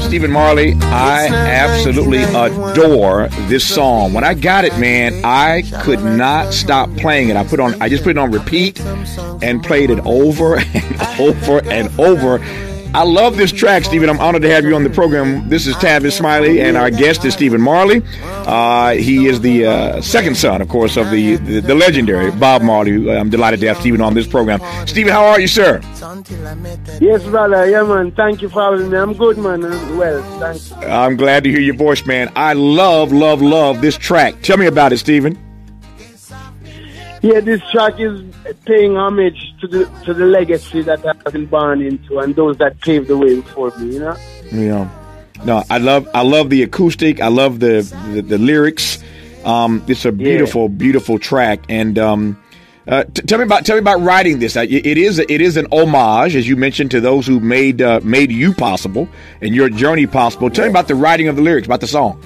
Stephen Marley, I absolutely adore this song. When I got it, man, I could not stop playing it. I put on, I just put it on repeat and played it over and over and over I love this track, Stephen. I'm honored to have you on the program. This is Tavis Smiley, and our guest is Stephen Marley. Uh, he is the uh, second son, of course, of the, the, the legendary Bob Marley. I'm delighted to have Stephen on this program. Stephen, how are you, sir? Yes, brother. Yeah, man. Thank you for having me. I'm good, man. well, thanks. I'm glad to hear your voice, man. I love, love, love this track. Tell me about it, Stephen. Yeah, this track is paying homage to the to the legacy that I've been born into and those that paved the way before me. You know. Yeah. No, I love I love the acoustic. I love the the, the lyrics. Um, it's a beautiful, yeah. beautiful track. And um, uh, t- tell me about tell me about writing this. It is it is an homage, as you mentioned, to those who made uh, made you possible and your journey possible. Tell me about the writing of the lyrics, about the song.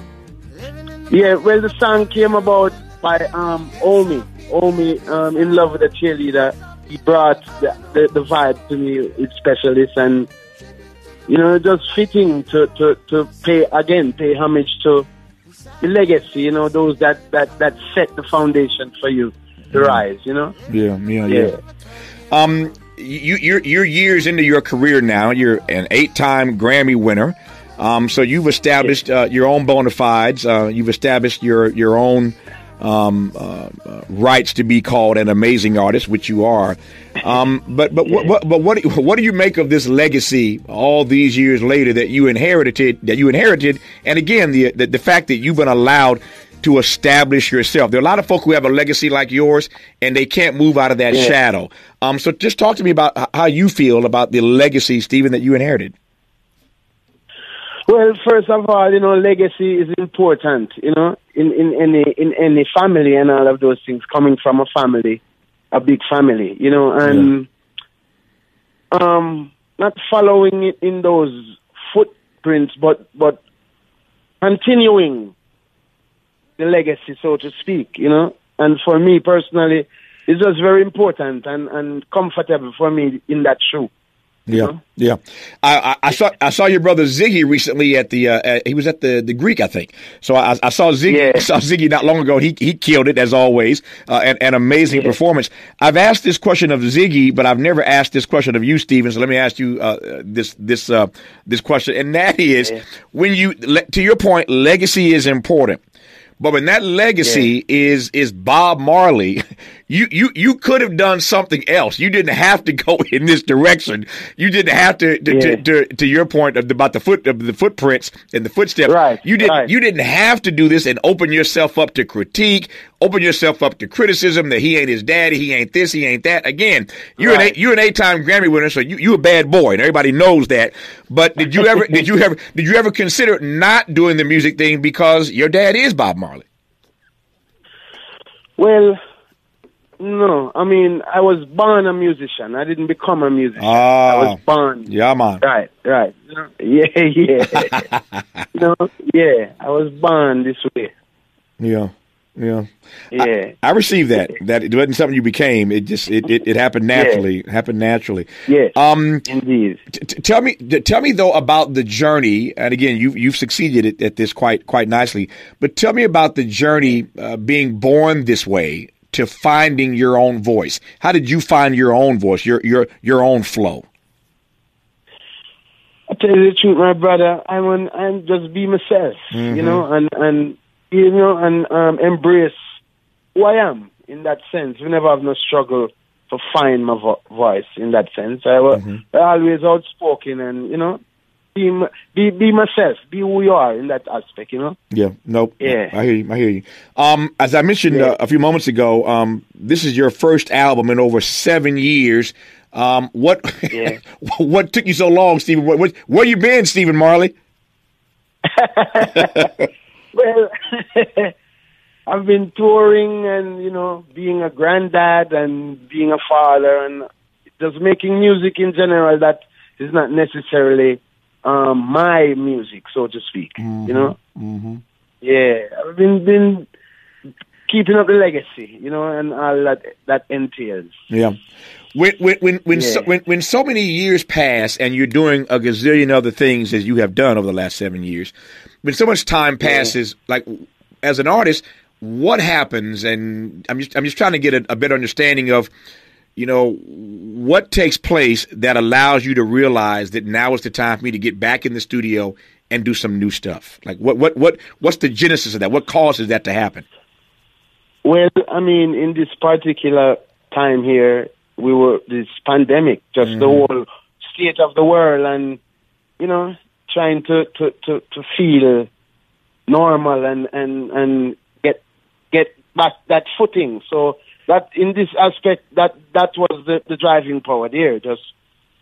Yeah, well, the song came about by um, Omi. Omi um, in love with a cheerleader. He brought the, the, the vibe to me with specialists and you know just fitting to, to, to pay again pay homage to the legacy. You know those that that that set the foundation for you to mm. rise. You know. Yeah, yeah, yeah. yeah. Um, you you're you're years into your career now. You're an eight-time Grammy winner. Um, so you've established uh, your own bona fides. Uh, you've established your your own um, uh, uh, rights to be called an amazing artist, which you are. Um, but but what, what, but what what do you make of this legacy all these years later that you inherited that you inherited, and again the the, the fact that you've been allowed to establish yourself. There are a lot of folk who have a legacy like yours, and they can't move out of that yeah. shadow. Um, so just talk to me about how you feel about the legacy, Stephen, that you inherited. Well, first of all, you know, legacy is important. You know, in in any in any family and all of those things coming from a family, a big family. You know, and yeah. um, not following it in those footprints, but but continuing the legacy, so to speak. You know, and for me personally, it was very important and and comfortable for me in that shoe. Yeah, know? yeah. I, I, I, saw I saw your brother Ziggy recently at the uh, at, he was at the, the Greek I think. So I, I saw Ziggy yeah. saw Ziggy not long ago. He he killed it as always. Uh, an, an amazing yeah. performance. I've asked this question of Ziggy, but I've never asked this question of you, Stephen. So let me ask you uh, this this uh, this question, and that is yeah. when you to your point, legacy is important. But when that legacy yeah. is is Bob Marley, you you you could have done something else. You didn't have to go in this direction. You didn't have to to, yeah. to, to, to, your point about the foot of the footprints and the footsteps. Right. You didn't right. you didn't have to do this and open yourself up to critique, open yourself up to criticism that he ain't his daddy, he ain't this, he ain't that. Again, you're right. an you're an eight time Grammy winner, so you you a bad boy, and everybody knows that. But did you ever did you ever did you ever consider not doing the music thing because your dad is Bob Marley? Well, no. I mean, I was born a musician. I didn't become a musician. Ah, I was born. Yeah, man. Right, right. Yeah, yeah. you know, yeah. I was born this way. Yeah. Yeah, yeah. I, I received that. That it wasn't something you became. It just it, it, it happened naturally. Yeah. It happened naturally. Yeah. Um. Indeed. T- t- tell me, t- tell me though about the journey. And again, you you've succeeded at, at, this quite quite nicely. But tell me about the journey uh, being born this way to finding your own voice. How did you find your own voice? Your your your own flow. I tell you the truth, my brother. I'm I'm just be myself, mm-hmm. you know, and and you know, and um, embrace who I am in that sense. We never have no struggle to find my vo- voice in that sense. I was mm-hmm. always outspoken and, you know, be, be be myself, be who you are in that aspect, you know. Yeah, nope. Yeah, I hear you. I hear you. Um, as I mentioned yeah. uh, a few moments ago, um, this is your first album in over seven years. Um, what yeah. what took you so long, Stephen? What, what, where you been, Stephen Marley? Well, I've been touring and, you know, being a granddad and being a father and just making music in general that is not necessarily um, my music, so to speak. Mm-hmm. You know? Mm-hmm. Yeah, I've been been keeping up the legacy, you know, and all that that entails. Yeah. when when when when, yeah. so, when when so many years pass and you're doing a gazillion other things as you have done over the last seven years, when so much time passes, yeah. like as an artist, what happens? And I'm just I'm just trying to get a, a better understanding of, you know, what takes place that allows you to realize that now is the time for me to get back in the studio and do some new stuff. Like what what what what's the genesis of that? What causes that to happen? Well, I mean, in this particular time here, we were this pandemic, just mm-hmm. the whole state of the world, and you know, trying to to to, to feel normal and and and get get back that footing. So that in this aspect, that that was the the driving power there, just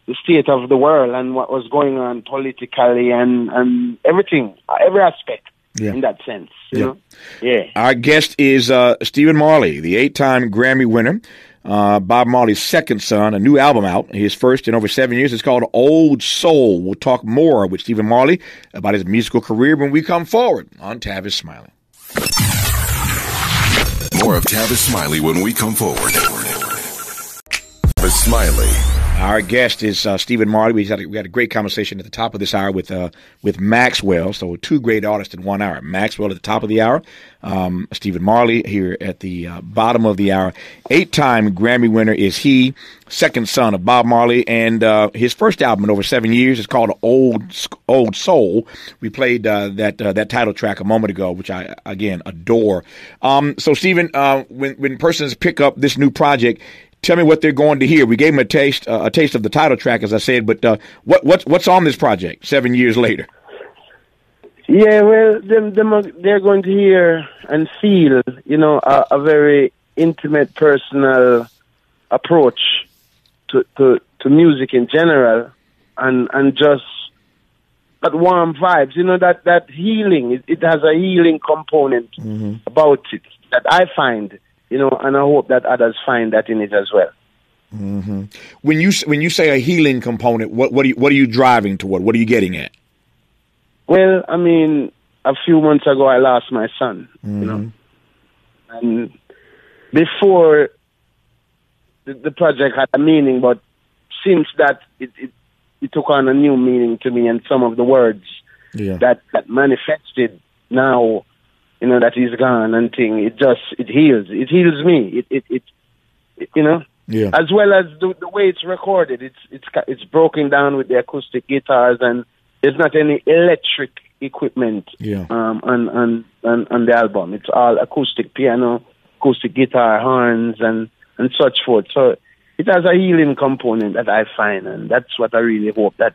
the state of the world and what was going on politically and and everything, every aspect yeah. in that sense. You yeah. know? Yeah. Our guest is uh, Stephen Marley, the eight-time Grammy winner. Uh, Bob Marley's second son, a new album out, his first in over seven years. It's called Old Soul. We'll talk more with Stephen Marley about his musical career when we come forward on Tavis Smiley. More of Tavis Smiley when we come forward. Tavis Smiley. Our guest is uh, Stephen Marley. We had, a, we had a great conversation at the top of this hour with uh, with Maxwell. So two great artists in one hour. Maxwell at the top of the hour, um, Stephen Marley here at the uh, bottom of the hour. Eight-time Grammy winner is he, second son of Bob Marley, and uh, his first album in over seven years is called Old Old Soul. We played uh, that uh, that title track a moment ago, which I again adore. Um, so Stephen, when when persons pick up this new project tell me what they're going to hear. We gave them a taste, uh, a taste of the title track, as I said. But uh, what what's what's on this project seven years later? Yeah, well, them, them, they're going to hear and feel, you know, a, a very intimate, personal approach to, to to music in general, and and just that warm vibes. You know that that healing. It, it has a healing component mm-hmm. about it that I find you know, and I hope that others find that in it as well. Mm-hmm. When you when you say a healing component, what what are you, what are you driving toward? What are you getting at? Well, I mean, a few months ago, I lost my son. Mm-hmm. You know, mm-hmm. and before the, the, project had a meaning, but since that, it, it, it took on a new meaning to me, and some of the words yeah. that that manifested now you know, that he's gone and thing. It just it heals. It heals me. It it it, it you know. Yeah. As well as the, the way it's recorded, it's it's it's broken down with the acoustic guitars and there's not any electric equipment yeah. um, on, on on on the album. It's all acoustic piano, acoustic guitar, horns, and and such forth. So it has a healing component that I find, and that's what I really hope that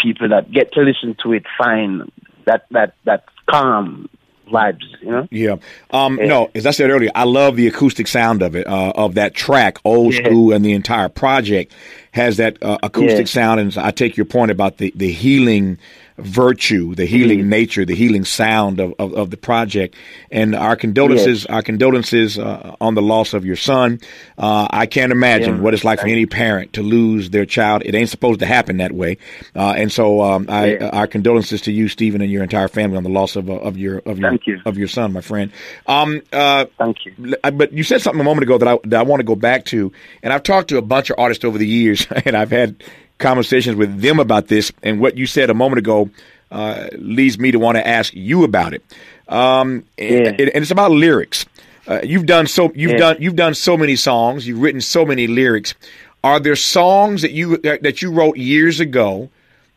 people that get to listen to it find that that that calm vibes, you know? Yeah. Um, yeah. No, as I said earlier, I love the acoustic sound of it, uh, of that track, old yeah. school, and the entire project has that uh, acoustic yeah. sound. And I take your point about the, the healing virtue, the healing mm-hmm. nature, the healing sound of, of, of, the project. And our condolences, yes. our condolences uh, on the loss of your son. Uh, I can't imagine yeah. what it's like for any parent to lose their child. It ain't supposed to happen that way. Uh, and so, um, I, yeah. our condolences to you, Stephen, and your entire family on the loss of, uh, of your of your you. of your son, my friend. Um, uh, Thank you. But you said something a moment ago that I that I want to go back to, and I've talked to a bunch of artists over the years, and I've had conversations with them about this, and what you said a moment ago uh, leads me to want to ask you about it. Um, yeah. and, and, it's about lyrics. Uh, you've done so you've yeah. done you've done so many songs. You've written so many lyrics. Are there songs that you that you wrote years ago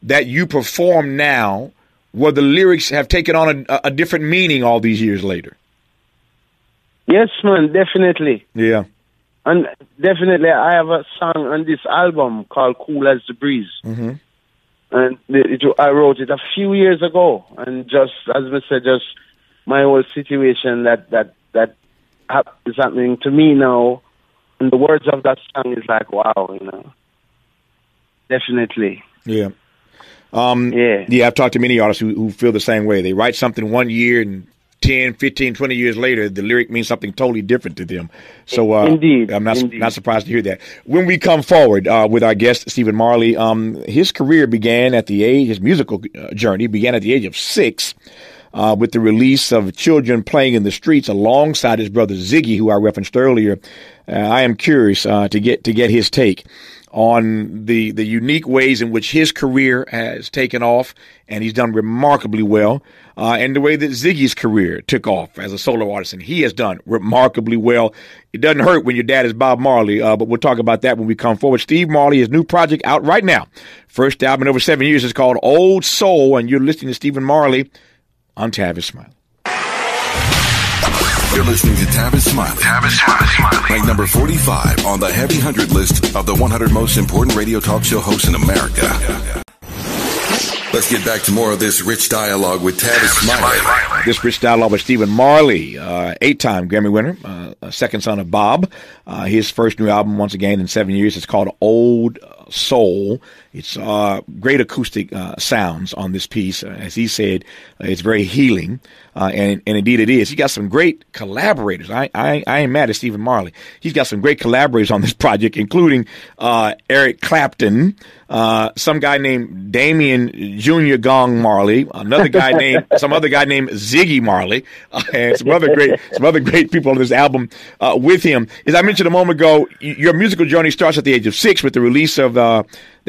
that you perform now, where the lyrics have taken on a, a different meaning all these years later? Yes, man, definitely. Yeah. And definitely, I have a song on this album called "Cool as the Breeze," mm-hmm. and it, I wrote it a few years ago. And just as I said, just my whole situation that that that is happening to me now, and the words of that song is like, wow, you know, definitely. Yeah. Um, yeah. Yeah, I've talked to many artists who, who feel the same way. They write something one year and 10, 15, 20 years later, the lyric means something totally different to them. So, uh, indeed, I'm not indeed. not surprised to hear that. When we come forward uh, with our guest Stephen Marley, um, his career began at the age, his musical uh, journey began at the age of six. uh, with the release of Children Playing in the Streets alongside his brother Ziggy, who I referenced earlier. Uh, I am curious uh, to get to get his take on the the unique ways in which his career has taken off, and he's done remarkably well, uh, and the way that Ziggy's career took off as a solo artist, and he has done remarkably well. It doesn't hurt when your dad is Bob Marley, uh, but we'll talk about that when we come forward. Steve Marley, his new project out right now, first album in over seven years, is called Old Soul, and you're listening to Stephen Marley on Tavis Smile. You're listening to Tavis Smiley. Tavis Smiley. Ranked number 45 on the Heavy 100 list of the 100 most important radio talk show hosts in America. Let's get back to more of this rich dialogue with Tavis Smiley. This rich dialogue with Stephen Marley, uh, eight-time Grammy winner, uh, second son of Bob. Uh, his first new album, once again in seven years, is called Old Soul. It's uh, great acoustic uh, sounds on this piece. Uh, as he said, uh, it's very healing, uh, and, and indeed it is. He got some great collaborators. I, I, I ain't mad at Stephen Marley. He's got some great collaborators on this project, including uh, Eric Clapton, some guy named Damian Junior Gong Marley, another guy named some other guy named Ziggy Marley, and some other great some other great people on this album with him. As I mentioned a moment ago, your musical journey starts at the age of six with the release of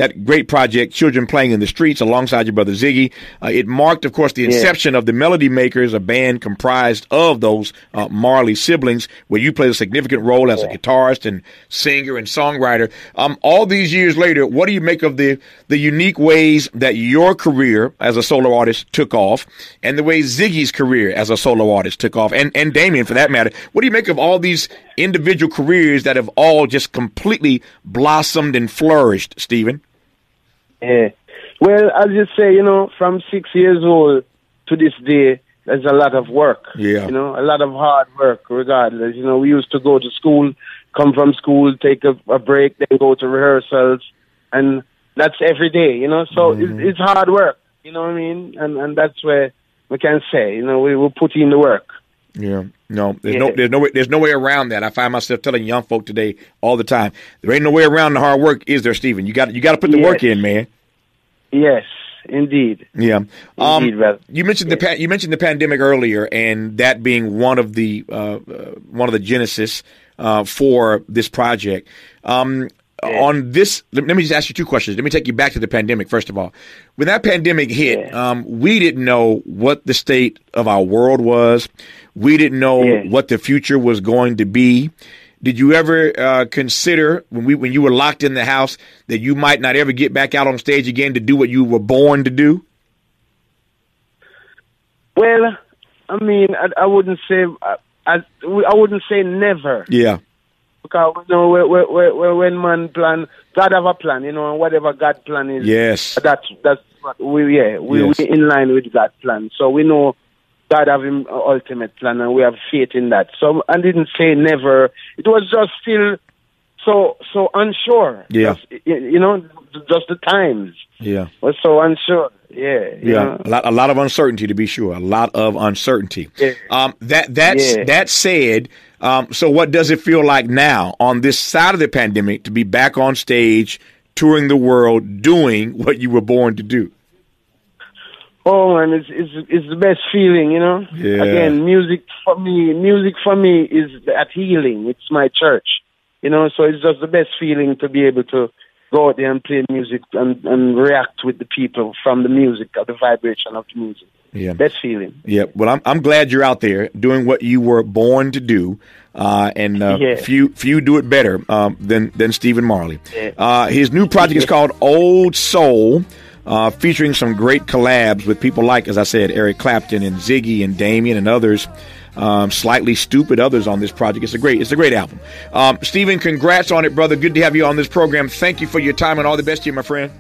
that great project, Children Playing in the Streets, alongside your brother Ziggy. Uh, it marked, of course, the inception yeah. of the Melody Makers, a band comprised of those uh, Marley siblings, where you played a significant role as yeah. a guitarist and singer and songwriter. Um, all these years later, what do you make of the the unique ways that your career as a solo artist took off, and the way Ziggy's career as a solo artist took off, and and Damian for that matter? What do you make of all these individual careers that have all just completely blossomed and flourished, Stephen? Yeah. Well, as you say, you know, from six years old to this day, there's a lot of work. Yeah. You know, a lot of hard work regardless. You know, we used to go to school, come from school, take a, a break, then go to rehearsals, and that's every day, you know. So mm-hmm. it's, it's hard work, you know what I mean? And and that's where we can say, you know, we will put in the work. Yeah. No, there's yeah. no there's no way there's no way around that. I find myself telling young folk today all the time, there ain't no way around the hard work, is there, Stephen? You got you got to put the yes. work in, man. Yes, indeed. Yeah. Um, indeed, you mentioned yes. the you mentioned the pandemic earlier, and that being one of the uh, uh, one of the genesis uh, for this project. Um, yeah. On this, let me just ask you two questions. Let me take you back to the pandemic first of all. When that pandemic hit, yeah. um, we didn't know what the state of our world was. We didn't know yeah. what the future was going to be. Did you ever uh, consider when we when you were locked in the house that you might not ever get back out on stage again to do what you were born to do? Well, I mean, I, I wouldn't say I, I, I wouldn't say never. Yeah. Because you know, when, when man plan, God have a plan, you know, and whatever God plan is, yes, that's that's what we yeah we yes. we in line with that plan. So we know God have him uh, ultimate plan, and we have faith in that. So I didn't say never. It was just still so so unsure. Yeah, you know, just the times. Yeah, was so unsure. Yeah, yeah, a lot, a lot of uncertainty to be sure. A lot of uncertainty. Yeah. Um, that that's yeah. that said. Um, so what does it feel like now on this side of the pandemic to be back on stage, touring the world, doing what you were born to do? Oh man, it's it's it's the best feeling, you know. Yeah. Again, music for me, music for me is that healing. It's my church, you know. So it's just the best feeling to be able to go out there and play music and, and react with the people from the music, the vibration of the music. Yeah, best feeling. Yeah. Well, I'm I'm glad you're out there doing what you were born to do. Uh, and uh, yeah. few few do it better um, than than Stephen Marley. Yeah. Uh, his new project is called Old Soul uh, featuring some great collabs with people like, as I said, Eric Clapton and Ziggy and Damian and others. Um, Slightly Stoopid others on this project. It's a great, it's a great album. Um, Stephen, congrats on it, brother. Good to have you on this program. Thank you for your time and all the best to you, my friend.